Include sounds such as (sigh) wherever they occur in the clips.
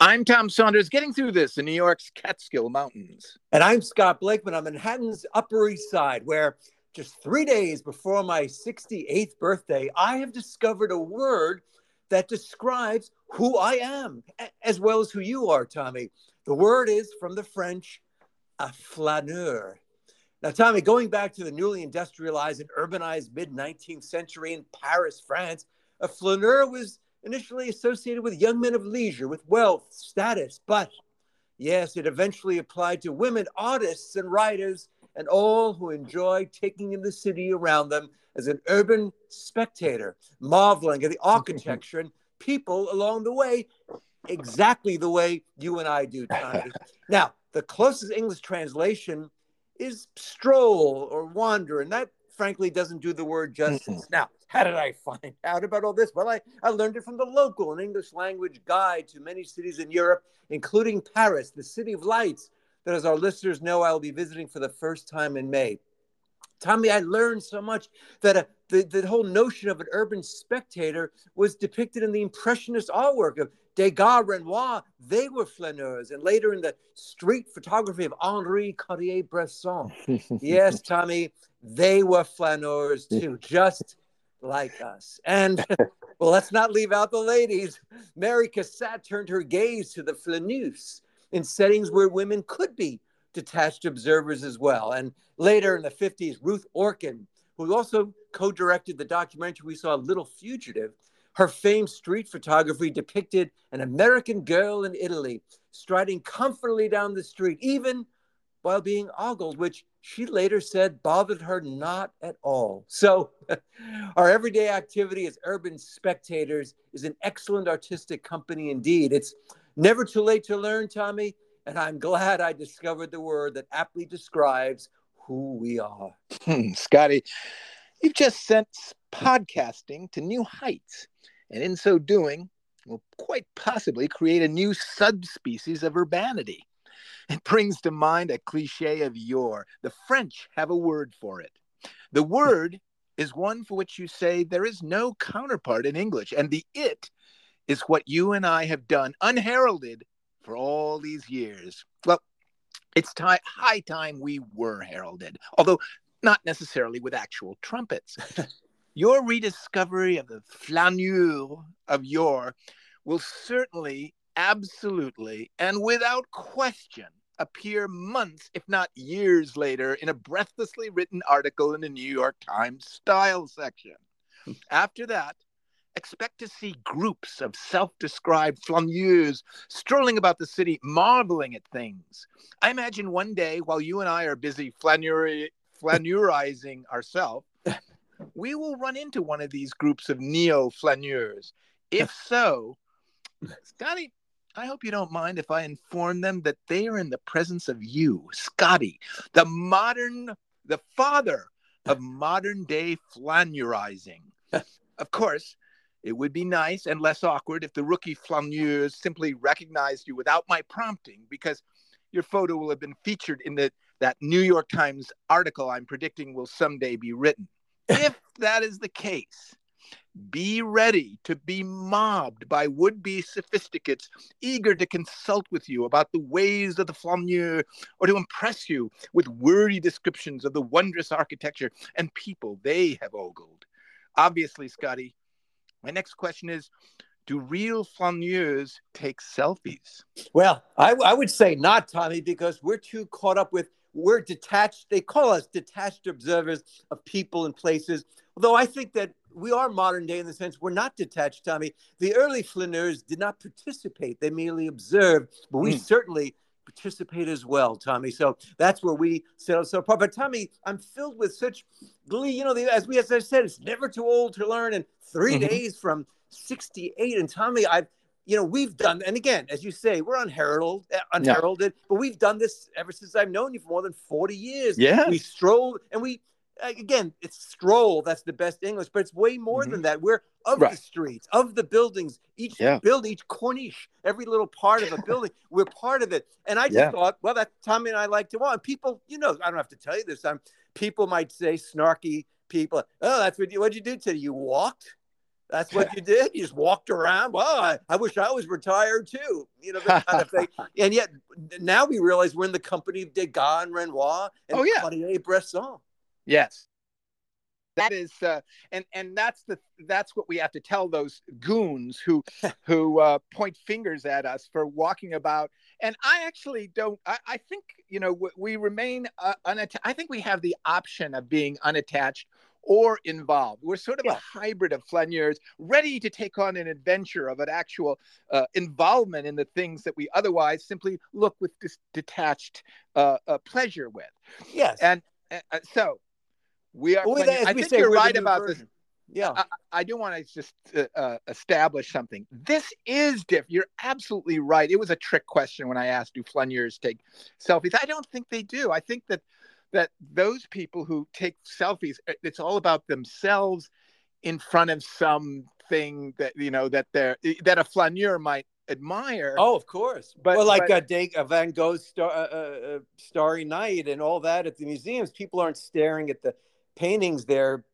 I'm Tom Saunders, getting through this in New York's Catskill Mountains. And I'm Scott Blakeman. I'm Manhattan's Upper East Side, where just three days before my 68th birthday, I have discovered a word that describes who I am, as well as who you are, Tommy. The word is from the French, a flaneur. Now, Tommy, going back to the newly industrialized and urbanized mid 19th century in Paris, France, a flaneur was initially associated with young men of leisure, with wealth, status, but yes, it eventually applied to women, artists, and writers, and all who enjoy taking in the city around them as an urban spectator, marveling at the mm-hmm. architecture and people along the way, exactly the way you and I do, Tommy. (laughs) now, the closest English translation is stroll or wander, and that frankly doesn't do the word justice. Mm-hmm. Now, how did I find (laughs) out about all this? Well, I, I learned it from the local and English language guide to many cities in Europe, including Paris, the city of lights, that, as our listeners know, I will be visiting for the first time in May. Tommy, I learned so much that a, the, the whole notion of an urban spectator was depicted in the Impressionist artwork of Degas, Renoir. They were flaneurs. And later in the street photography of Henri Cartier Bresson. (laughs) yes, Tommy, they were flaneurs too, just like us. And (laughs) well, let's not leave out the ladies. Mary Cassatt turned her gaze to the flaneuse in settings where women could be detached observers as well. And later in the 50s, Ruth Orkin, who also co directed the documentary we saw, Little Fugitive, her famed street photography depicted an American girl in Italy striding comfortably down the street, even while being ogled, which she later said bothered her not at all. So, (laughs) our everyday activity as urban spectators is an excellent artistic company indeed. It's never too late to learn, Tommy, and I'm glad I discovered the word that aptly describes who we are. Hmm, Scotty, you've just sent podcasting to new heights, and in so doing, will quite possibly create a new subspecies of urbanity. It brings to mind a cliche of yore. The French have a word for it. The word is one for which you say there is no counterpart in English, and the it is what you and I have done unheralded for all these years. Well, it's time, high time we were heralded, although not necessarily with actual trumpets. (laughs) Your rediscovery of the flaneur of yore will certainly, absolutely, and without question appear months, if not years later, in a breathlessly written article in the New York Times style section. (laughs) After that, expect to see groups of self described flaneurs strolling about the city, marveling at things. I imagine one day, while you and I are busy flaneur- flaneurizing ourselves, we will run into one of these groups of neo flaneurs. If (laughs) so, Scotty, I hope you don't mind if I inform them that they are in the presence of you, Scotty, the modern, the father of modern day flaneurizing. (laughs) of course, it would be nice and less awkward if the rookie flaneurs simply recognized you without my prompting, because your photo will have been featured in the, that New York Times article I'm predicting will someday be written. if (laughs) that is the case, be ready to be mobbed by would be sophisticates eager to consult with you about the ways of the flaneur or to impress you with wordy descriptions of the wondrous architecture and people they have ogled. Obviously, Scotty, my next question is do real flaneurs take selfies? Well, I, I would say not, Tommy, because we're too caught up with we're detached. They call us detached observers of people and places. Although I think that we are modern day in the sense we're not detached, Tommy. The early flaneurs did not participate; they merely observed. But we mm. certainly participate as well, Tommy. So that's where we set ourselves apart. But Tommy, I'm filled with such glee. You know, the, as we as I said, it's never too old to learn. And 3 mm-hmm. days from 68, and Tommy, I've you know, we've done, and again, as you say, we're unheralded, uh, unheralded, yeah. but we've done this ever since I've known you for more than 40 years. Yeah. We stroll and we again, it's stroll. That's the best English, but it's way more mm-hmm. than that. We're of right. the streets, of the buildings, each yeah. building, each corniche, every little part of a (laughs) building. we're part of it. And I just yeah. thought, well, that Tommy and I like to walk. people, you know, I don't have to tell you this. I'm people might say snarky people. Oh, that's what you. What'd you do today? You walked. That's what you did. You just walked around. Well, I, I wish I was retired too. You know, that kind of thing. (laughs) And yet now we realize we're in the company of Degas and Renoir and Oh, yeah. Cartier-Bresson. Yes. That is, uh, and and that's the that's what we have to tell those goons who (laughs) who uh, point fingers at us for walking about. And I actually don't. I, I think you know we, we remain uh, unattached. I think we have the option of being unattached or involved. We're sort of Yeah. a hybrid of flaneurs, ready to take on an adventure of an actual uh, involvement in the things that we otherwise simply look with dis- detached uh, uh, pleasure with. Yes. And uh, uh, so we are. Well, as I think say, you're right about this. Yeah. I, I do want to just uh, establish something. This is different. You're absolutely right. It was a trick question when I asked, "Do flaneurs take selfies?" I don't think they do. I think that that those people who take selfies, it's all about themselves in front of something that you know that they're that a flaneur might admire. Oh, of course. But- well, like but- uh, Dake, uh, Van Gogh's Star, uh, uh, uh, Starry Night and all that at the museums, people aren't staring at the paintings. They're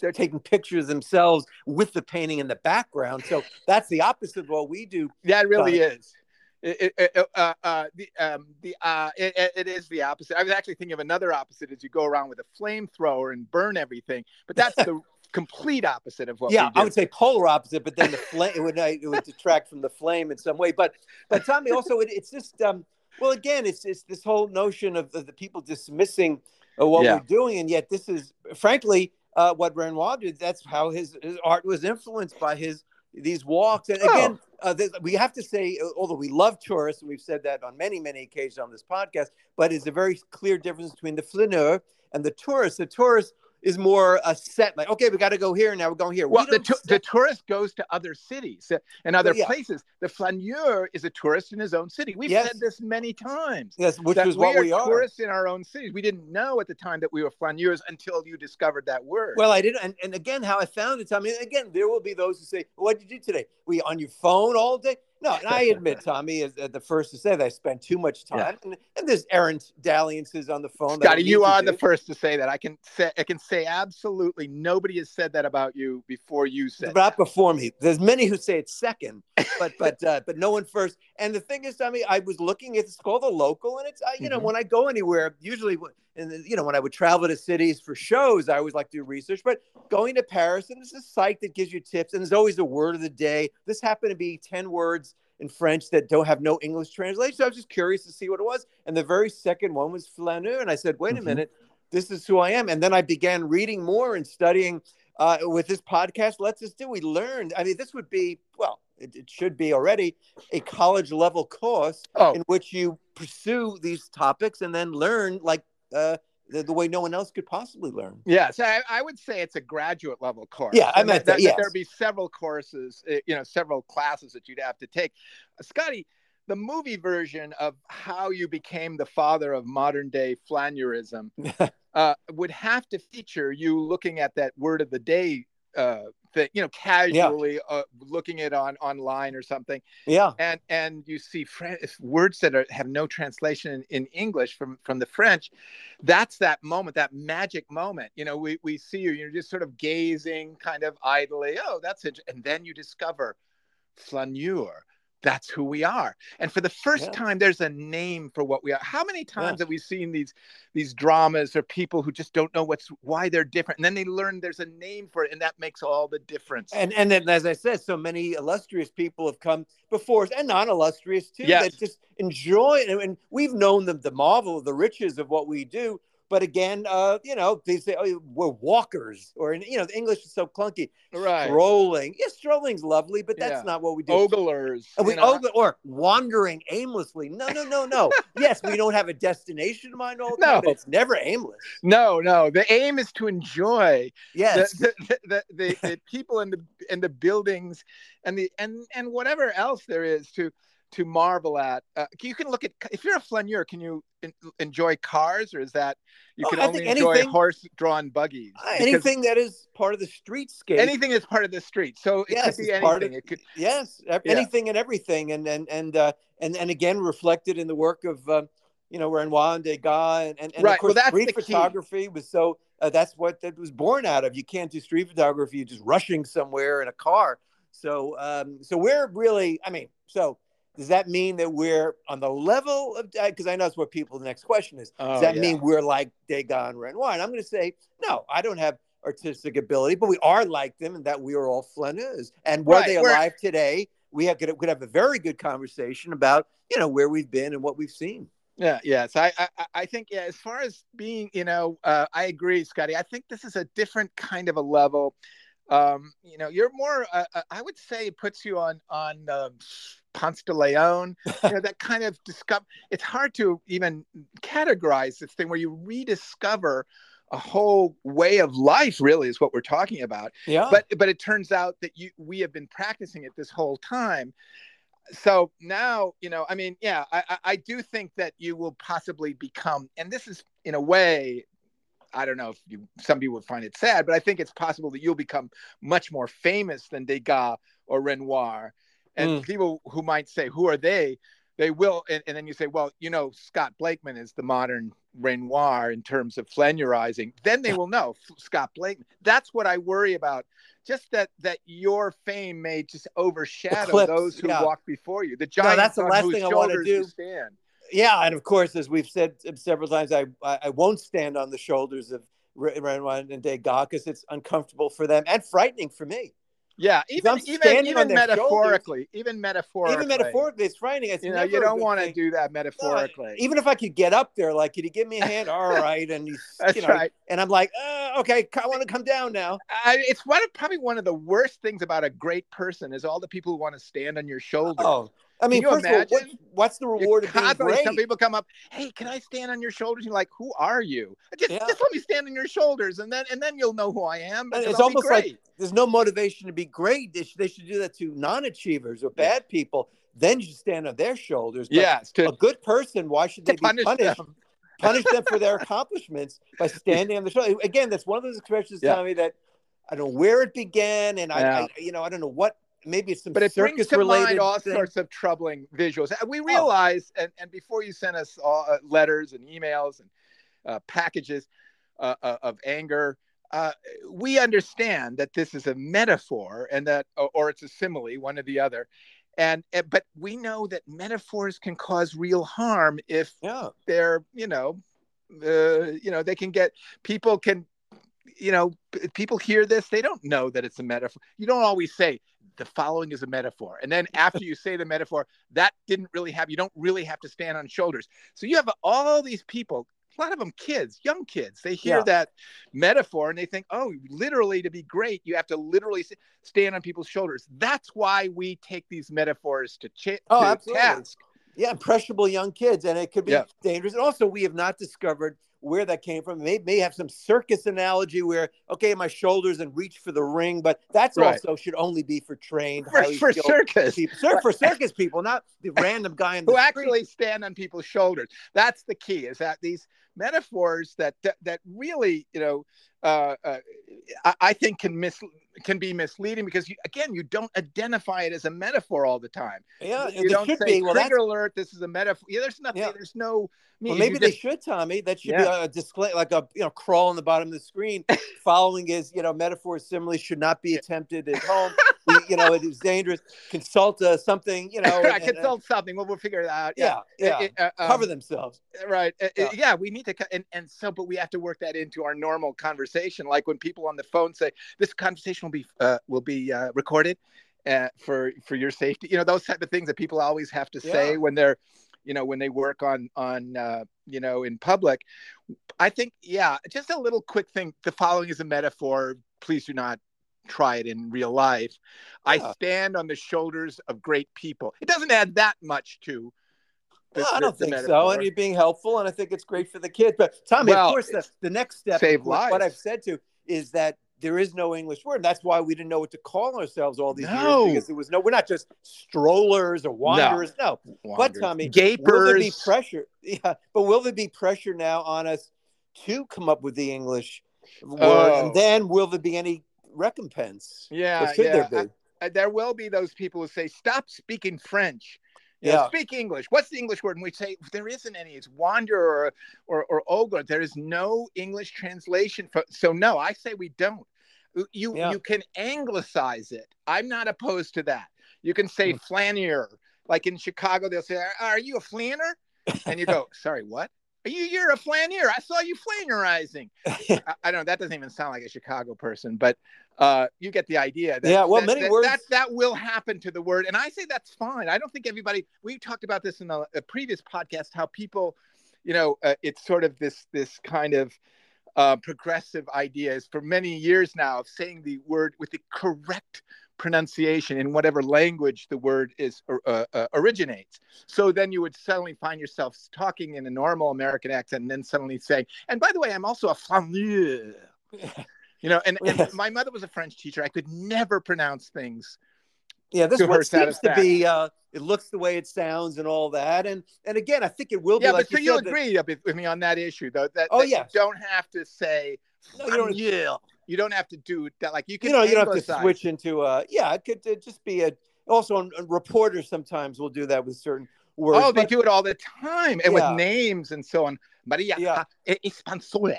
they're taking pictures themselves with the painting in the background. So that's the opposite of what we do. That really is. It, uh, uh, the um, the uh, it, it- is the opposite. I was actually thinking of another opposite: is you go around with a flamethrower and burn everything. But that's the (laughs) complete opposite of what. yeah, we do. I would say polar opposite, but then the flame it would it would detract from the flame in some way. But but Tommy, also it, it's just um, well, again, it's it's this whole notion of the, the people dismissing uh, what Yeah. we're doing, and yet this is frankly uh, what Renoir did. That's how his, his art was influenced by his these walks. And again, uh, this, we have to say, uh, although we love tourists, and we've said that on many many occasions on this podcast, but it's a very clear difference between the flaneur and the tourist. The tourist is more a set, like okay, we got to go here, now we're going here. We Well, the, don't set- the tourist goes to other cities uh, and other yeah. places. The flaneur is a tourist in his own city. We've Yes. said this many times. Yes, which is what we are are. tourists in our own cities. We didn't know at the time that we were flaneurs until you discovered that word. Well, I didn't, and, and again, how I found it, i mean Again, there will be those who say, "What did you do today? Were you on your phone all day?" No, and I admit, Tommy is uh, the first to say that I spent too much time, Yeah. and, and there's errant dalliances on the phone. Scotty, you are the first to say that. I can say I can say absolutely nobody has said that about you before you said. but not before me. There's many who say it's second, but but uh, but no one first. And the thing is, Tommy, I was looking at it's called the local, and it's I, you know Mhm. when I go anywhere, usually when- and you know when I would travel to cities for shows, I always like to do research. But going to Paris, and there's a site that gives you tips, and there's always a word of the day. This happened to be ten words in French that don't have no English translation. So I was just curious to see what it was, and the very second one was flaneur, and I said, wait a Mhm. minute, this is who I am. And then I began reading more and studying uh, with this podcast lets us do. We learned. I mean, this would be well, it, it should be already a college level course Oh. in which you pursue these topics and then learn like uh, the, the way no one else could possibly learn. Yes, I, I would say it's a graduate level course. Yeah, I And meant that, that, yes. There'd be several courses, uh, you know, several classes that you'd have to take. Scotty, the movie version of how you became the father of modern day flaneurism (laughs) uh, would have to feature you looking at that word of the day uh, thing, you know, casually uh, looking it on online or something. yeah. and and you see French, words that are, have no translation in, in English from from the French. That's that moment, that magic moment. You know, we we see you, you're just sort of gazing, kind of idly. Oh, that's it, and then you discover flaneur. That's who we are. And for the first Yeah. time, there's a name for what we are. How many times have we seen these these dramas or people who just don't know what's why they're different, and then they learn there's a name for it, and that makes all the difference. And and then, as I said, so many illustrious people have come before us, and non-illustrious too, Yes. that just enjoy it. And we've known them the marvel, the riches of what we do. But again, uh, you know, they say oh, we're walkers, or you know, the English is so clunky. right. Strolling, yeah, strolling's lovely, but that's Yeah. not what we do. Oglers. And we you know. ogle or wandering aimlessly. No, no, no, no. (laughs) yes, we don't have a destination in mind all the time, No. but it's never aimless. No, no. The aim is to enjoy Yes. the, the, the, the, the people and the and the buildings and the and and whatever else there is to to marvel at. Uh, you can look at if you're a flaneur, can you en- enjoy cars, or is that you Oh, can I only enjoy anything- horse-drawn buggies? Uh, anything that is part of the streetscape. anything is part of the street. So it Yes, could be anything. of- It could Yes, Yeah. anything and everything, and and and uh, and and again reflected in the work of uh, you know Renoir and Degas, and, and, and Right, of course well, street the key. photography was so. Uh, that's what that was born out of. You can't do street photography just rushing somewhere in a car. So, um, so we're really. I mean, so does that mean that we're on the level of? Because I know that's what people. The next question is. Oh, does that yeah. mean we're like and Renoir? And I'm going to say no. I don't have artistic ability, but we are like them, and that we are all flaneurs. And were Right, they alive today? We have, could, could have a very good conversation about you know where we've been and what we've seen. Yeah, yes. I, I, I think yeah. As far as being, you know, uh, I agree, Scotty. I think this is a different kind of a level. Um, you know, you're more. Uh, uh, I would say it puts you on on um, Ponce de Leon. You know, (laughs) that kind of discover. It's hard to even categorize this thing where you rediscover a whole way of life. Really, is what we're talking about Yeah, but but it turns out that you we have been practicing it this whole time so now you know i mean yeah I, I i do think that you will possibly become and this is in a way i don't know if you some people would find it sad but i think it's possible that you'll become much more famous than degas or renoir. And Mm. people who might say who are they? They will and, and then you say well you know scott blakeman is the modern renoir in terms of flaneurizing. Then they will know scott blakeman. That's what i worry about. Just that that your fame may just overshadow Eclipse, those who yeah. walk before you. The giants that's the last thing I shoulders you do. stand yeah, and of course, as we've said several times, I I, won't stand on the shoulders of Re- Renoir and Degas because it's uncomfortable for them and frightening for me. yeah even even even metaphorically even metaphorically Even metaphorically, it's frightening. It's you know you don't want to do that No, metaphorically even if I could get up there, like, could you give me a hand? All (laughs) right, and you, that's you know, right and I'm like, uh, okay, I want to come down now. I, it's one of probably one of the worst things about a great person is all the people who want to stand on your shoulder. Oh, I mean, first of all, what's, imagine? what's the You're reward of (laughs) being great? some people come up, hey, can I stand on your shoulders? You're like, who are you? Just, Yeah. just let me stand on your shoulders, and then and then you'll know who I am. It's I'll almost like there's no motivation to be great. They should, they should do that to non-achievers or bad people. Then you stand on their shoulders. But yes, to, a good person, why should they be punish punished? them. Punish them for their (laughs) accomplishments by standing on the shoulder. Again, that's one of those expressions, Yeah. Tommy, that I don't know where it began, and I, Yeah. I, you know, I don't know what. Maybe it's some But it brings circus to related. mind all thing. sorts of troubling visuals. And Oh. We realize, and, and before you send us all, uh, letters and emails and uh, packages uh, uh, of anger, uh, we understand that this is a metaphor and that, or, it's a simile, one or the other. And uh, but we know that metaphors can cause real harm if Yeah, they're, you know, uh, you know, they can get people can, you know, people hear this, they don't know that it's a metaphor. You don't always say the following is a metaphor, and then (laughs) after you say the metaphor, that didn't really have. You don't really have to stand on shoulders. So you have all these people. A lot of them kids, young kids. They hear Yeah. that metaphor and they think, "Oh, literally to be great, you have to literally stand on people's shoulders." That's why we take these metaphors to, ch- Oh, to absolutely. task. yeah, impressionable young kids, and it could be Yeah. dangerous. And also, we have not discovered where that came from. It may, may have some circus analogy where, okay, my shoulders and reach for the ring, but that's Right. also should only be for trained, For, for circus, people. Cir- for (laughs) circus people, not the random guy in the who actually stand on people's shoulders. That's the key. Is that these metaphors that that, that really, you know, uh, uh, I, I think can mis can be misleading because you, again, you don't identify it as a metaphor all the time. Yeah, you it don't should say be. Well, alert. This is a metaphor. Yeah, there's nothing. Yeah. There's no. Well, maybe they just- should, Tommy. That should Yeah. be a display, like a you know crawl on the bottom of the screen. (laughs) Following is you know metaphors similarly should not be attempted at home. We- you know it is dangerous. Consult uh, something. You know, (laughs) and- and, uh, consult something. Well, we'll figure it out. yeah, yeah. It- it, uh, um, Cover themselves. right uh, uh, Yeah. yeah. we need to and, and so but we have to work that into our normal conversation like when people on the phone say this conversation will be uh, will be uh, recorded uh, for for your safety you know those type of things that people always have to say Yeah. when they're you know when they work on on uh, you know in public i think yeah just a little quick thing the following is a metaphor please do not try it in real life i stand on the shoulders of great people it doesn't add that much to the- No, I don't think so. And you're being helpful, and I think it's great for the kids. But Tommy, Well, of course, the, the next step, save what, what. I've said to is that there is no English word. And that's why we didn't know what to call ourselves all these No. years because there was no. We're not just strollers or wanderers. No, but Wanderers. Tommy, will gapers. there be pressure? (laughs) Yeah, but will there be pressure now on us to come up with the English word? Oh. And then will there be any recompense? yeah, should yeah. there be? I- I- there will be those people who say, "Stop speaking French." You know, Yeah. speak English. What's the English word? And we say there isn't any. It's wanderer or or, or ogre. There is no English translation. For, so no, I say we don't. You Yeah. you can anglicize it. I'm not opposed to that. You can say Hmm. flanier. Like in Chicago, they'll say, "Are you a flanner?" And you go, (laughs) "Sorry, what?" You you're a flanier? I saw you flannerizing. (laughs) I, I don't know. That doesn't even sound like a Chicago person, but uh, you get the idea. That, Yeah, well, that- many that, words- that that will happen to the word, and I say that's fine. I don't think everybody. We talked about this in a, a previous podcast. How people, you know, uh, it's sort of this this kind of uh, progressive ideas for many years now of saying the word with the correct pronunciation in whatever language the word is uh, uh, originates. So then you would suddenly find yourself talking in a normal American accent, and then suddenly saying, "And by the way, I'm also a flaneur." (laughs) You know, and, and Yes. my mother was a French teacher. I could never pronounce things. Yeah, this To her seems to be. Uh, it looks the way it sounds and all that, and and again, I think it will be Yeah, like but so you you said, that- agree with me on that issue, though. That, Oh, that you don't have to say. No, you don't- "Flaneur." You don't have to do that. Like you can. you know, you don't have to switch into. a. yeah, it could uh, just be a. Also, on, on reporters sometimes will do that with certain words. Oh, they but- do it all the time, and Yeah. with names and so on. Maria Yeah. Espansola,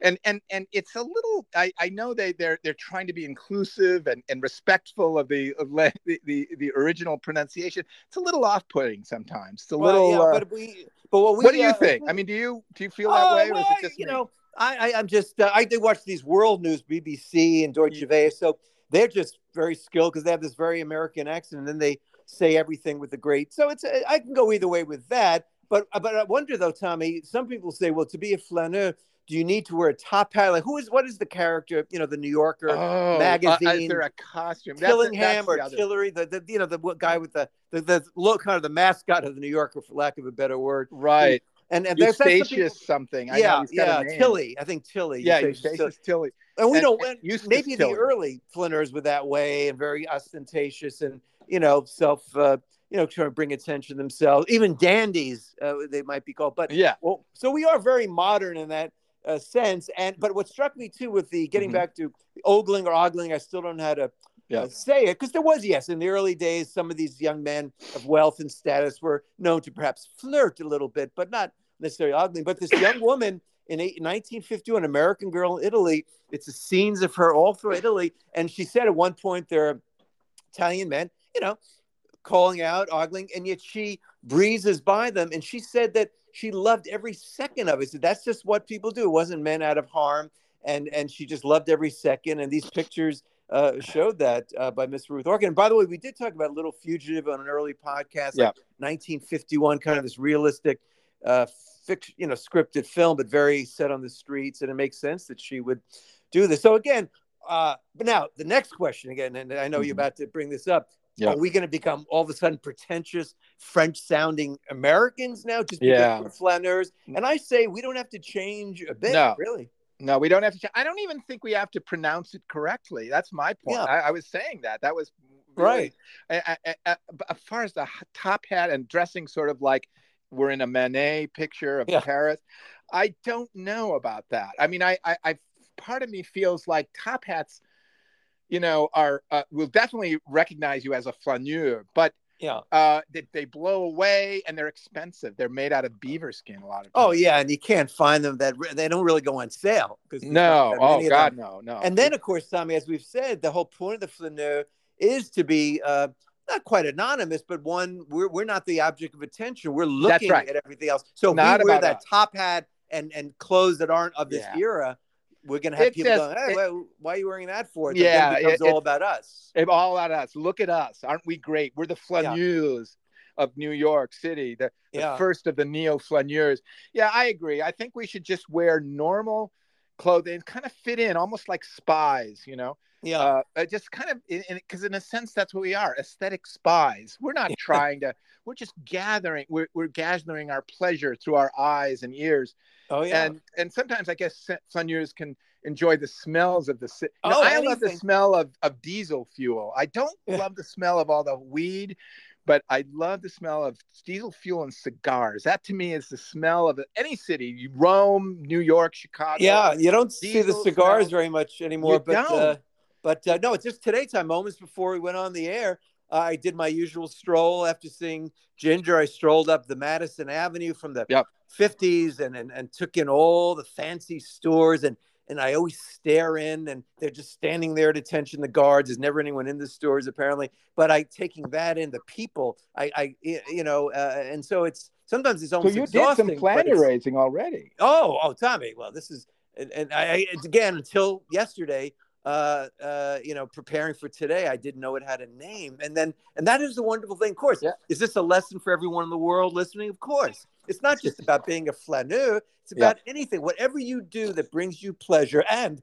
and and and it's a little. I, I know they they're they're trying to be inclusive and, and respectful of the, of the the the original pronunciation. It's a little off putting sometimes. It's a Well, little. yeah, uh, but we. But what we. what do you uh, think? I mean, do you do you feel that Oh, way, or well, is it just you me? know, I, I I'm just uh, I did watch these world news, BBC and Deutsche Welle, so they're just very skilled because they have this very American accent, and then they say everything with the great. So it's uh, I can go either way with that. But uh, but I wonder though, Tommy. Some people say, well, to be a flaneur, do you need to wear a top hat? Like who is what is the character? You know, the New Yorker. Oh, uh, magazine, is there a costume? That's- Tillingham that's the or Tillery, the, the you know the guy with the, the the look kind of the mascot of the New Yorker, for lack of a better word. Right. And and that's, that's the something. I yeah, he's got a yeah. Tilley. I think Tilley. Yeah, Eustachius Tilley. Eustachius Tilley. And we And- don't. and maybe Tilley. the early flinters were that way and very ostentatious and you know self. Uh, you know, trying to bring attention to themselves. Even dandies, uh, they might be called. But Yeah. well, so we are very modern in that uh, sense. And but what struck me too with the getting Mhm. back to ogling or ogling, I still don't know how to Yeah. uh, say it because there was yes in the early days some of these young men of wealth and status were known to perhaps flirt a little bit, but not necessarily ogling. But this young woman in eight- 1951, American girl in Italy, it's the scenes of her all through Italy, and she said at one point there are Italian men, you know, calling out, ogling, and yet she breezes by them. And she said that she loved every second of it. So that's just what people do. It wasn't meant out of harm. And, and she just loved every second. And these pictures uh, showed that uh, by Miss Ruth Orkin. And by the way, we did talk about Little Fugitive on an early podcast, Yeah. like 1951, kind of this realistic, uh, fiction, you know, scripted film, but very set on the streets. And it makes sense that she would do this. So again, uh, but now the next question again, and I know you're Mhm. about to bring this up. Yeah. Are we going to become all of a sudden pretentious French sounding Americans now just because Yeah. we're flaneurs? And I say we don't have to change a bit, No. really. No, we don't have to. ch- I don't even think we have to pronounce it correctly. That's my point. Yeah. I, I was saying that. That was Right. I, I, I- as far as the top hat and dressing, sort of like we're in a Manet picture of Yeah. Paris, I don't know about that. I mean, I, I, I, part of me feels like top hats, you know, are uh, will definitely recognize you as a flaneur, but Yeah. uh, they, they blow away and they're expensive. They're made out of beaver skin a lot of times. Oh yeah, and you can't find them that they don't really go on sale because No. Oh God, no, no. And then, of course, Tommy, as we've said, the whole point of the flaneur is to be uh, not quite anonymous, but one we're we're not the object of attention. We're looking right. at everything else. So if Not we wear that us. top hat and and clothes that aren't of this Yeah. era, we're gonna have It's people just- going, hey, it- why are you wearing that for? It Yeah, then becomes it- all about us. It's all at us. Look at us. Aren't we great? We're the flaneurs of New York City, the, the Yeah. first of the neo flaneurs. Yeah, I agree. I think we should just wear normal clothing, kind of fit in, almost like spies, you know? Yeah. Uh, just kind of, because in, a sense, that's what we are aesthetic spies. We're not trying to, we're just gathering, we're, we're gathering our pleasure through our eyes and ears. oh yeah. And and sometimes I guess flaneurs can enjoy the smells of the city. Oh, I love the smell of, of diesel fuel. I don't Yeah. love the smell of all the weed, but I love the smell of diesel fuel and cigars. That to me is the smell of any city. Rome, New York, Chicago. Yeah, you don't see the cigars smell. very much anymore. You but uh. But uh, no, it's just today time. Moments before we went on the air, I did my usual stroll after seeing Ginger. I strolled up the Madison Avenue from the Yep. 50s and, and, and took in all the fancy stores. And, and I always stare in, and they're just standing there at attention. The guards, there's never anyone in the stores apparently. But I taking that in, the people, I, I you know, uh, and so it's sometimes it's So almost you did some flaneur raising already. Oh, oh, Tommy. Well, this is, and, and I, I again until yesterday, uh, uh, you know, preparing for today, I didn't know it had a name, and then, and that is the wonderful thing. Of course, Yeah. is this a lesson for everyone in the world listening? Of course, it's not just (laughs) about being a flaneur. It's about anything, whatever you do that brings you pleasure and.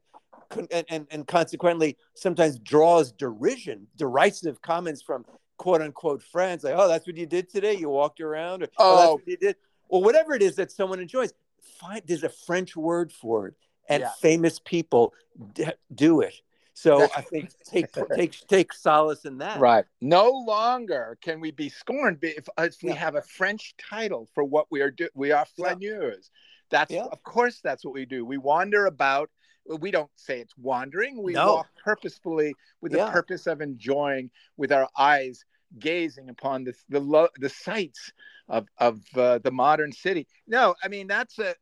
And, and, and consequently, sometimes draws derision, derisive comments from quote unquote friends, like, "Oh, that's what you did today. You walked around," or "Oh, that's Oh. what you did," or whatever it is that someone enjoys find there's a French word for it, and Yeah. famous people d- do it. So I think (laughs) take take take solace in that. Right. No longer can we be scorned if, if we Yeah. have a French title for what we are doing. We are flaneurs. That's Yeah. of course that's what we do. We wander about. We don't say it's wandering. We No. walk purposefully with Yeah. the purpose of enjoying with our eyes gazing upon the the, lo- the sights of of uh, the modern city. No, I mean that's a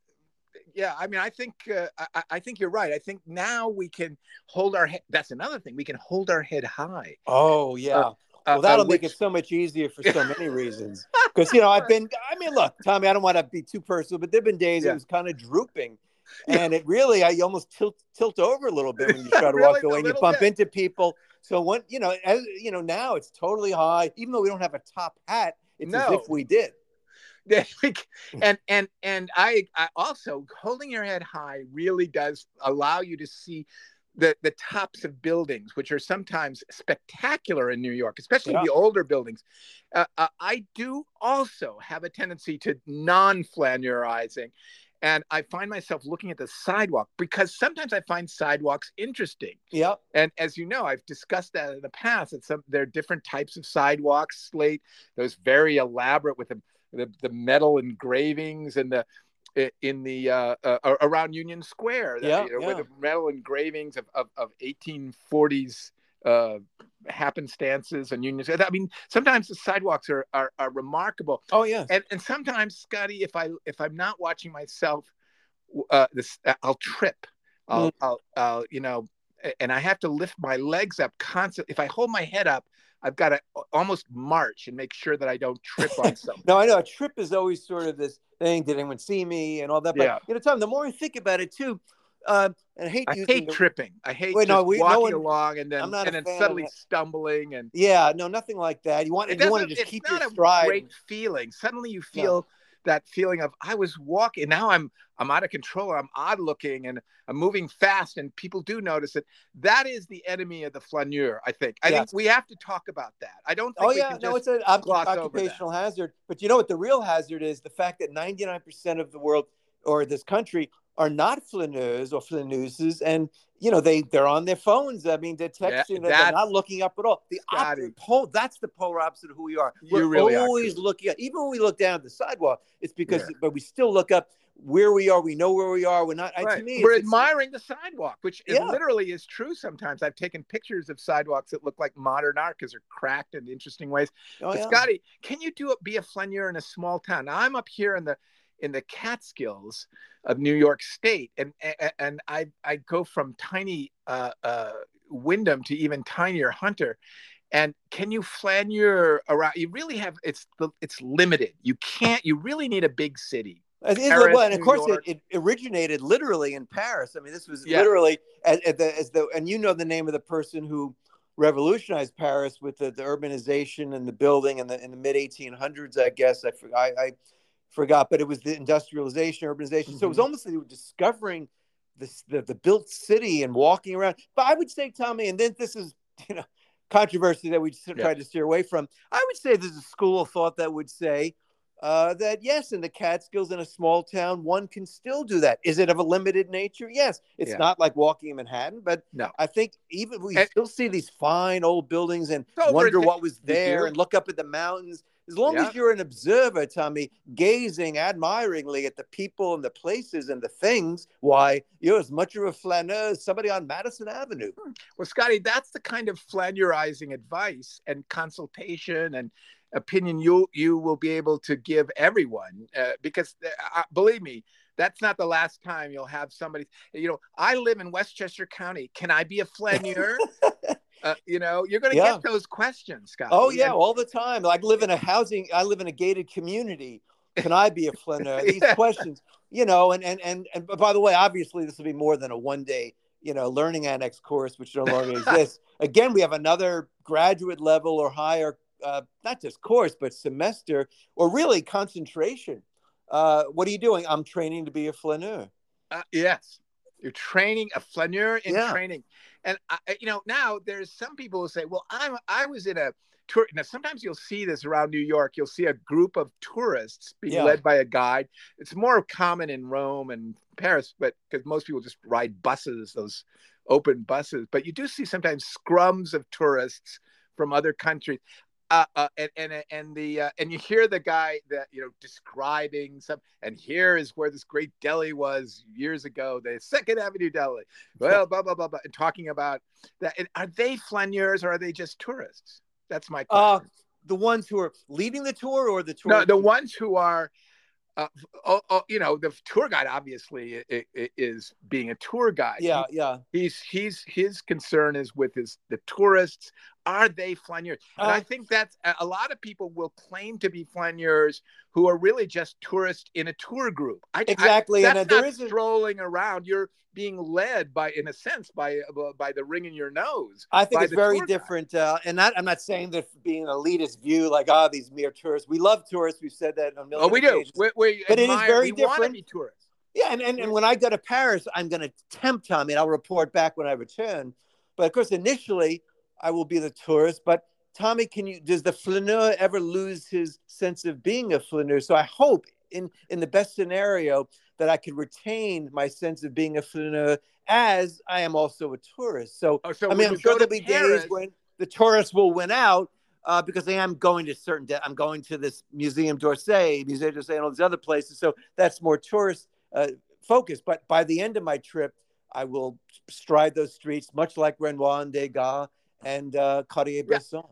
yeah. I mean I think uh, I, I think you're right. I think now we can hold our head. That's another thing. We can hold our head high. Oh yeah. Uh, well, that'll make which- it so much easier for so many (laughs) reasons. Because you know, I've been. I mean, look, Tommy. I don't want to be too personal, but there've been days Yeah. it was kind of drooping, and it really, I almost tilt tilt over a little bit when you (laughs) try to Really? walk away and you bump bit? into people. So when you know, as you know, now it's totally high. Even though we don't have a top hat, it's as if we did. Yeah, (laughs) like- and and and I, I also holding your head high really does allow you to see the the tops of buildings, which are sometimes spectacular in New York, especially Yeah. the older buildings. Uh, uh, I do also have a tendency to non-flaneurizing, and I find myself looking at the sidewalk because sometimes I find sidewalks interesting. Yep. And as you know, I've discussed that in the past. That some there are different types of sidewalks, slate, those very elaborate with the the, the metal engravings and the in the uh, uh, around Union Square, Yeah, you know, yeah. with the metal engravings of of, of 1840s uh, happenstances and Union Square. I mean, sometimes the sidewalks are are, are remarkable Oh yeah. and and sometimes Scotty, if I if I'm not watching myself, uh, this I'll trip. I'll, I'll, I'll you know, and I have to lift my legs up constantly. If I hold my head up, I've got to almost march and make sure that I don't trip on something. (laughs) No, I know a trip is always sort of this thing. Did anyone see me and all that? But Yeah. you know, Tom, the more I think about it too, uh, and I hate I hate the- tripping. I hate Wait, no, we- no walking one- along and then and then suddenly stumbling and Yeah, no, nothing like that. You want it you want to just keep not your a stride. great feeling. Suddenly you feel that feeling of I was walking. Now I'm I'm out of control. I'm odd looking and I'm moving fast, and people do notice it. That is the enemy of the flaneur. I think. I Yes. think we have to talk about that. I don't think Oh yeah, no, it's an ob- occupational hazard. But you know what the real hazard is? The fact that 99% of the world or this country are not flaneurs or flaneuses, and you know they they're on their phones. I mean, they're Yeah, texting. they're not looking up at all. The opposite pole. That's the polar opposite of who we are. We're really always Chris. looking up Even when we look down at the sidewalk, it's because, Yeah. but we still look up where we are. We know where we are. We're not. Right. To me, We're admiring the sidewalk, which Yeah. literally is true. Sometimes I've taken pictures of sidewalks that look like modern art because they're cracked in interesting ways. oh, but yeah. Scotty, can you do it? Be a flaneur in a small town. Now, I'm up here in the in the Catskills of New York State, and and, I I go from tiny uh, uh, Windham to even tinier Hunter. And can you flan your around? You really have it's the it's limited. You can't. You really need a big city. Paris, well, and of New course, it, it originated literally in Paris. I mean, this was Yeah. literally as, as the, as the, and you know the name of the person who revolutionized Paris with the, the urbanization and the building in the in the mid 1800s. I guess I, I, I forgot, but it was the industrialization, urbanization. So it was Mhm. almost like they were discovering this the, the built city and walking around. But I would say, Tommy, and then this is (laughs) you know controversy that we just Yeah. try to steer away from. I would say there's a school of thought that would say uh, that yes, in the Catskills in a small town, one can still do that. Is it of a limited nature? Yes. It's Yeah. not like walking in Manhattan, but No. I think even we And- still see these fine old buildings and wonder what was there and look up at the mountains. As long Yeah. as you're an observer, Tommy, gazing admiringly at the people and the places and the things, why you're as much of a flaneur as somebody on Madison Avenue. Well, Scotty, that's the kind of flaneurizing advice and consultation and opinion you you will be able to give everyone uh, because uh, believe me that's not the last time you'll have somebody you know i live in westchester county can i be a (laughs) flaneur uh, you know you're going to Yeah. get those questions scott Oh yeah, all the time. I live in a (laughs) housing. I live in a gated community. Can I be a (laughs) flaneur? These Yeah. questions, you know, and and and and by the way, obviously this will be more than a one day, you know, learning annex course, which no longer (laughs) exists. Again, we have another graduate level or higher, uh, not just course, but semester or really concentration. Uh, what are you doing? I'm training to be a flaneur. Uh, yes, you're training a flaneur in Yeah. training, and I, you know now there's some people who say, "Well, I'm I was in a tour." Now sometimes you'll see this around New York. You'll see a group of tourists being Yeah. led by a guide. It's more common in Rome and Paris, but because most people just ride buses, those open buses. But you do see sometimes scrums of tourists from other countries. Uh, uh, and and and the uh, and you hear the guy that you know describing some and here is where this great deli was years ago the second avenue deli. (laughs) Well blah blah blah blah and talking about that and are they flaneurs or are they just tourists? That's my Uh, question. the ones who are leading the tour or the tour? no the ones who are uh, oh, oh, you know the tour guide obviously is being a tour guide. Yeah, yeah. he's he's his concern is with his the tourists are they flaneurs and Uh, i think that's a- lot of people will claim to be flaneurs who are really just tourists in a tour group I, I- Exactly, and, that's uh, there not is a- strolling around you're being led by in a sense by by the ring in your nose I think it's very different, uh, and that, I'm not saying that being an elitist view, like ah, these mere tourists. We love tourists. We've said that on a million oh we do we, we But it is very we want to different. be tourists Yeah, and, and, and when I go to Paris, I'm going to tempt Tommy, and I'll report back when I return. But of course, initially, I will be the tourist. But Tommy, can you? Does the flaneur ever lose his sense of being a flaneur? So I hope, in in the best scenario, that I could retain my sense of being a flaneur as I am also a tourist. So oh, so I mean, I'm sure there'll be Paris- days when the tourists will win out uh, because I am going to certain. De- I'm going to this Museum d'Orsay, Musée d'Orsay, and all these other places. So that's more tourist uh, focused. But by the end of my trip, I will stride those streets, much like Renoir and Degas and uh, Cartier-Bresson.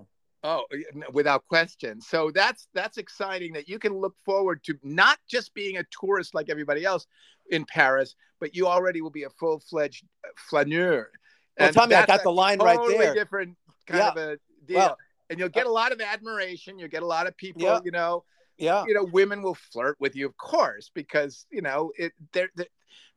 Oh, yeah, no, without question. So that's that's exciting that you can look forward to not just being a tourist like everybody else in Paris, but you already will be a full fledged flaneur. Well, And Tommy, I got the line right totally there. different kind Yeah. of a deal. Well, and you'll get a lot of admiration. You'll get a lot of people. Yeah. You know, Yeah. you know, women will flirt with you, of course, because you know it. They're, the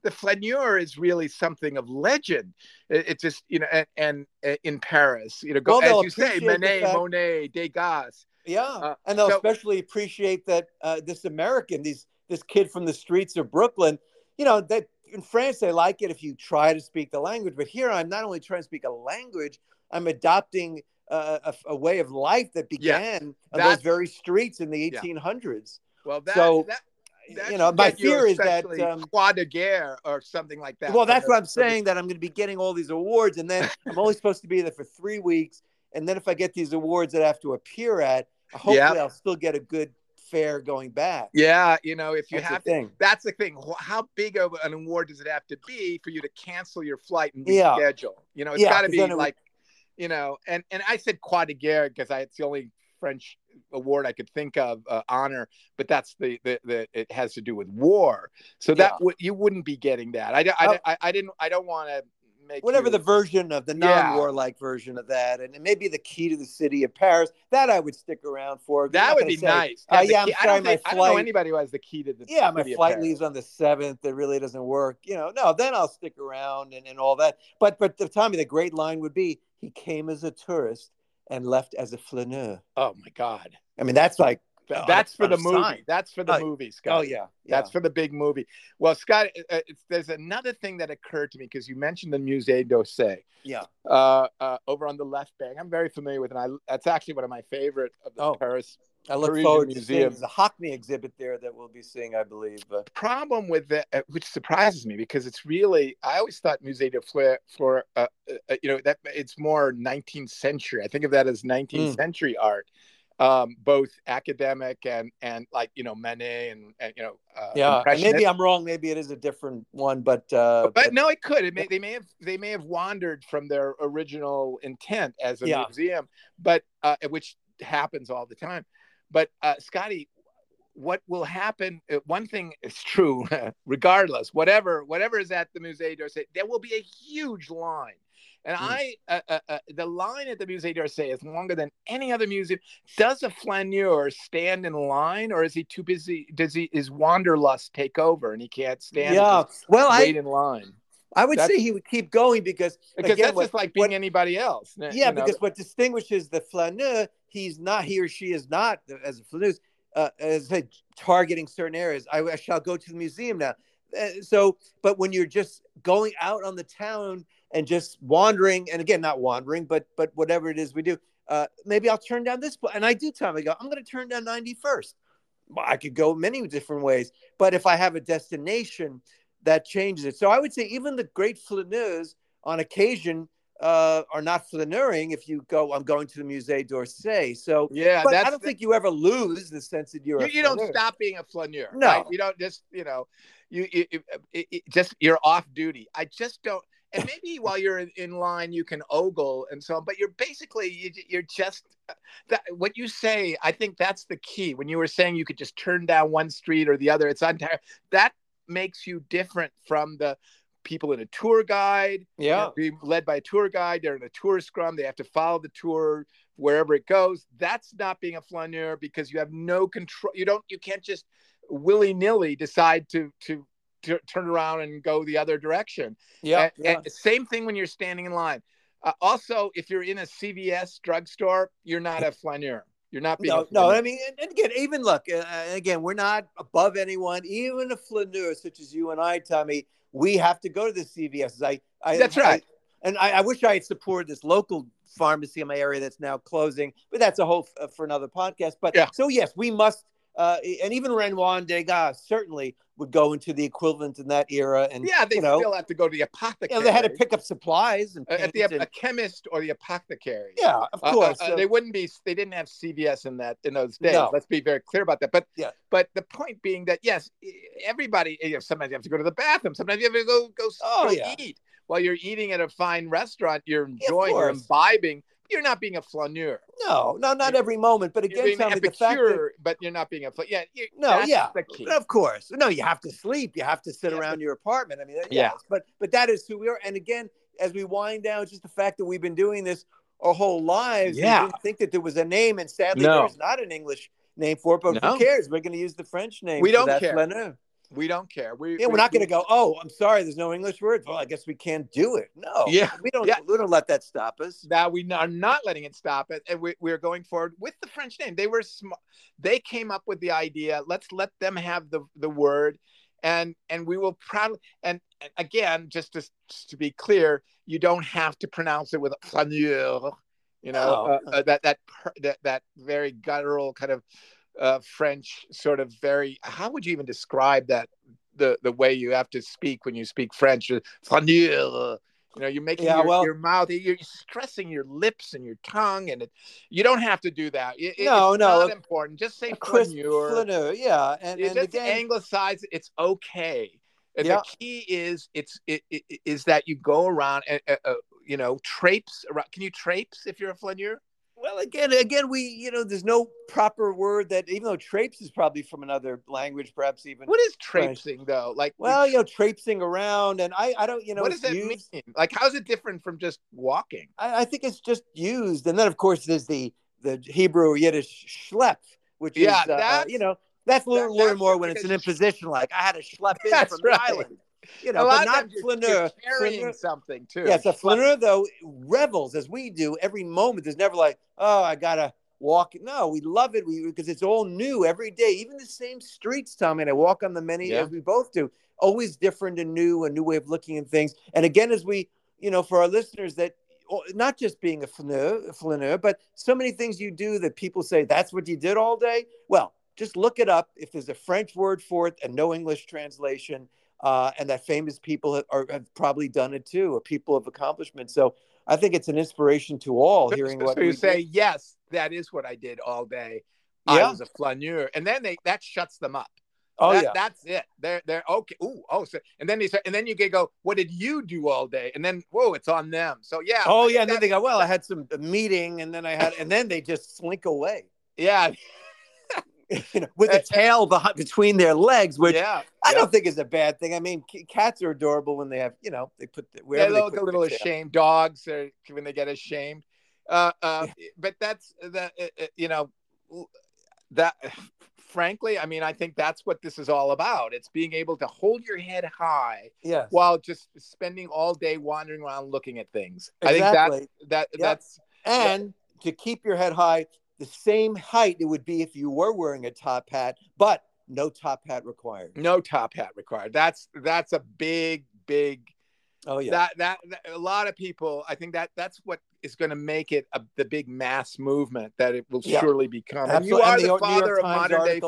the flaneur is really something of legend. It, it just you know, and, and uh, in Paris, you know, go Well, as you say, Manet, fact- Monet, Degas. Yeah, Uh, and they'll so- especially appreciate that uh, this American, these this kid from the streets of Brooklyn, you know, they in France they like it if you try to speak the language, but here I'm not only trying to speak a language, I'm adopting uh, a, a way of life that Yeah, began on those very streets in the Yeah. 1800s. Well, that, So, that, that you know, my fear is that, um, Croix de Guerre or something like that. well, that's what I'm saying. That I'm going to be getting all these awards, and then I'm only (laughs) supposed to be there for three weeks. And then if I get these awards that I have to appear at, hopefully Yeah. I'll still get a good fare going back. Yeah, you know, if you That's the have to, thing. that's the thing. How big of an award does it have to be for you to cancel your flight and Yeah. reschedule? You know, it's Yeah, got to be it would- like, you know, and and I said Croix de Guerre because I it's the only French award I could think of uh, honor, but that's the, the the it has to do with war. So that Yeah. would you wouldn't be getting that. I I, I, I didn't I don't want to make whatever you- the version of the non-warlike version of that, and it may be the key to the city of Paris. That I would stick around for. That would be say, nice. Uh, yeah, I'm key- I sorry, don't my think- I don't know flight. anybody who has the key to the Yeah, my flight leaves on the seventh. It really doesn't work. You know, no. Then I'll stick around and, and all that. But but the Tommy, the great line would be, he came as a tourist and left as a flaneur. Oh my God. I mean, that's like That's for the movie. sign. That's for the Oh, movie, Scott. Oh yeah, yeah. That's for the big movie. Well, Scott, uh, it's, there's another thing that occurred to me because you mentioned the Musée d'Orsay yeah. uh, uh, over on the left bank. I'm very familiar with it. And I, that's actually one of my favorite of the Oh. Paris. I look Parisian forward to Museum. seeing the Hockney exhibit there that we'll be seeing, I believe. Uh, Problem with that, uh, which surprises me because it's really, I always thought Musée de Flore, Fleur uh, uh, you know, that it's more 19th century. I think of that as 19th Mm. century art. um, both academic and and like you know Manet and, and you know uh, yeah. And maybe I'm wrong. Maybe it is a different one, but uh, but, but no, it could. It may, they may have they may have wandered from their original intent as a yeah. museum, but uh, which happens all the time. But uh, Scotty, what will happen? Uh, one thing is true, (laughs) regardless, whatever whatever is at the Musée d'Orsay, there will be a huge line and mm. I, uh, uh, uh, the line at the Musée d'Orsay is longer than any other museum. Does a flaneur stand in line, or is he too busy? Does he is wanderlust take over and he can't stand? Yeah, well, wait I, in line. I would that's, say he would keep going because because again, that's what, just like being what, anybody else. Yeah, you know? because what distinguishes the flaneur, he's not he or she is not as a flaneur. Uh, as a targeting certain areas. I, I shall go to the museum now. Uh, so, but when you're just going out on the town and just wandering and again not wandering but but whatever it is we do uh, maybe i'll turn down this and i do them i go i'm going to turn down 91st i could go many different ways but if i have a destination that changes it so i would say even the great flaneurs on occasion uh, are not flaneuring if you go i'm going to the musée d'orsay. So yeah but i don't the, think you ever lose the sense that you're you, you don't stop being a flaneur no. right? you don't just you know you, you it, it, just you're off duty. I just don't and maybe while you're in line you can ogle and so on but you're basically you're just uh, that what you say i think that's the key. When you were saying you could just turn down one street or the other it's entire that makes you different from the people in a tour guide yeah being led by a tour guide they're in a tour scrum they have to follow the tour wherever it goes that's not being a flaneur because you have no control you don't you can't just willy-nilly decide to to t- turn around and go the other direction. Yeah, and, yeah. And same thing when you're standing in line. Uh, also, if you're in a CVS drugstore, you're not a flaneur. You're not being no, no. I mean, and again, even look, uh, again, we're not above anyone. Even a flaneur such as you and I, Tommy, we have to go to the CVS. I, I that's right. I, and I, I, wish I had supported this local pharmacy in my area that's now closing, but that's a whole uh, for another podcast. But yeah. so yes, we must uh, and even Renoir and Degas certainly would go into the equivalent in that era. And yeah, they you know, still have to go to the apothecary. You know, they had to pick up supplies and at the and, a chemist or the apothecary. Yeah, of course. Uh, uh, so, they wouldn't be. They didn't have CVS in that in those days. No. Let's be very clear about that. But yeah, but the point being that yes, everybody. You know, sometimes you have to go to the bathroom. Sometimes you have to go go, oh, go yeah. eat. While you're eating at a fine restaurant, you're enjoying, yeah, you're imbibing you're not being a flaneur. No, no, not every moment. But again, tell me the fact that, but you're not being a flaneur. yeah. No, yeah, of course. No, you have to sleep. You have to sit yeah, around but, your apartment. I mean, yeah. Yes, but but that is who we are. And again, as we wind down, just the fact that we've been doing this our whole lives. Yeah, didn't think that there was a name, and sadly, no. there's not an English name for it. But no. who cares? We're going to use the French name. We don't care. Flaneur. We don't care. We, yeah, we, are not going to go. Oh, I'm sorry. There's no English word. Well, I guess we can't do it. No. Yeah. We don't. Yeah. We don't let that stop us. Now we are not letting it stop it, and we, we're going forward with the French name. They were smart. They came up with the idea. Let's let them have the the word, and and we will proudly. And again, just to just to be clear, you don't have to pronounce it with flaneur. You know oh. uh, uh, that that that that very guttural kind of uh, French sort of very. How would you even describe that? The the way you have to speak when you speak French, uh, you know, you're making yeah, your, well, your mouth, you're stressing your lips and your tongue, and it, you don't have to do that. It, no, it's no, not important. Just say flaneur. flaneur. Yeah, and, and again, anglicize. It's okay. And yeah. the key is it's it, it, is that you go around and uh, uh, you know traipse around. Can you traipse if you're a flaneur? Well, again, again, we you know, there's no proper word that even though traipse is probably from another language, perhaps even. What is traipsing though? Like, well, you know, traipsing around, and I, I don't, you know, what does that used, mean? Like, how's it different from just walking? I, I, think it's just used, and then of course there's the the Hebrew Yiddish schlepp, which yeah, is, uh, you know, that's a little, little more when it's an imposition. Like I had to schlep in from right. the island you know, but not flaneur. Carrying flaneur. something too. Yes, a flaneur though revels as we do every moment. There's never like, oh, I gotta walk. No, we love it. We because it's all new every day. Even the same streets, Tommy, and I walk on the many yeah. as we both do. Always different and new, a new way of looking at things. And again, as we, you know, for our listeners that oh, not just being a flaneur, a flaneur, but so many things you do that people say that's what you did all day. Well, just look it up. If there's a French word for it and no English translation, uh, and that famous people have, are, have probably done it too, or people of accomplishment. So I think it's an inspiration to all. Hearing so what you say, do. yes, that is what I did all day. Yeah. I was a flaneur, and then they that shuts them up. Oh That- yeah. that's it. They're they're okay. Ooh, oh, so and then they say, and then you can go, what did you do all day? And then whoa, it's on them. So yeah. Oh yeah, and then they go, well, I had some meeting, and then I had, and then they just slink away, (laughs) yeah, (laughs) you know, with a tail behind, between their legs, which yeah. I yeah. don't think is a bad thing. I mean, cats are adorable when they have, you know, they put the, They wherever they look a little their tail. ashamed. Dogs are when they get ashamed. Uh, uh, but that's that. uh, You know, that. Frankly, I mean, I think that's what this is all about. It's being able to hold your head high Yes. while just spending all day wandering around looking at things. Exactly. I think that that Yeah. that's and to keep your head high, the same height it would be if you were wearing a top hat, but no top hat required. no top hat required. That's that's a big big Oh yeah. that, that that a lot of people. I think that that's what is going to make it a, the big mass movement that it will Yeah. surely become. And Absolutely. you are And the, New father of Times modern day.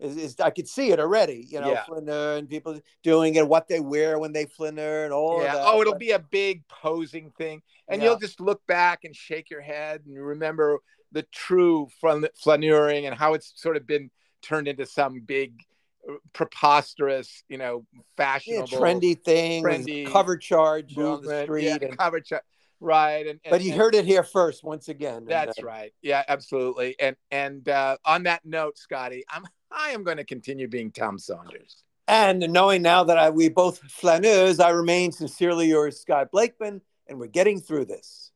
Is, is I could see it already. You know, Yeah. flaneur and people doing it, what they wear when they flaneur, and all. Yeah. Of that. Oh, it'll But- be a big posing thing, and Yeah. you'll just look back and shake your head and remember the true flan- flaneuring and how it's sort of been turned into some big, uh, preposterous, you know, yeah, fashionable, trendy thing, trendy cover charge on the street. Yeah, and, cover charge, right? And, and but you and- heard it here first, once again. and, That's uh, right. Yeah, absolutely. And and uh, on that note, Scotty, I'm I am going to continue being Tom Saunders. And knowing now that I, we both flaneurs, I remain sincerely yours, Scott Blakeman, and we're getting through this.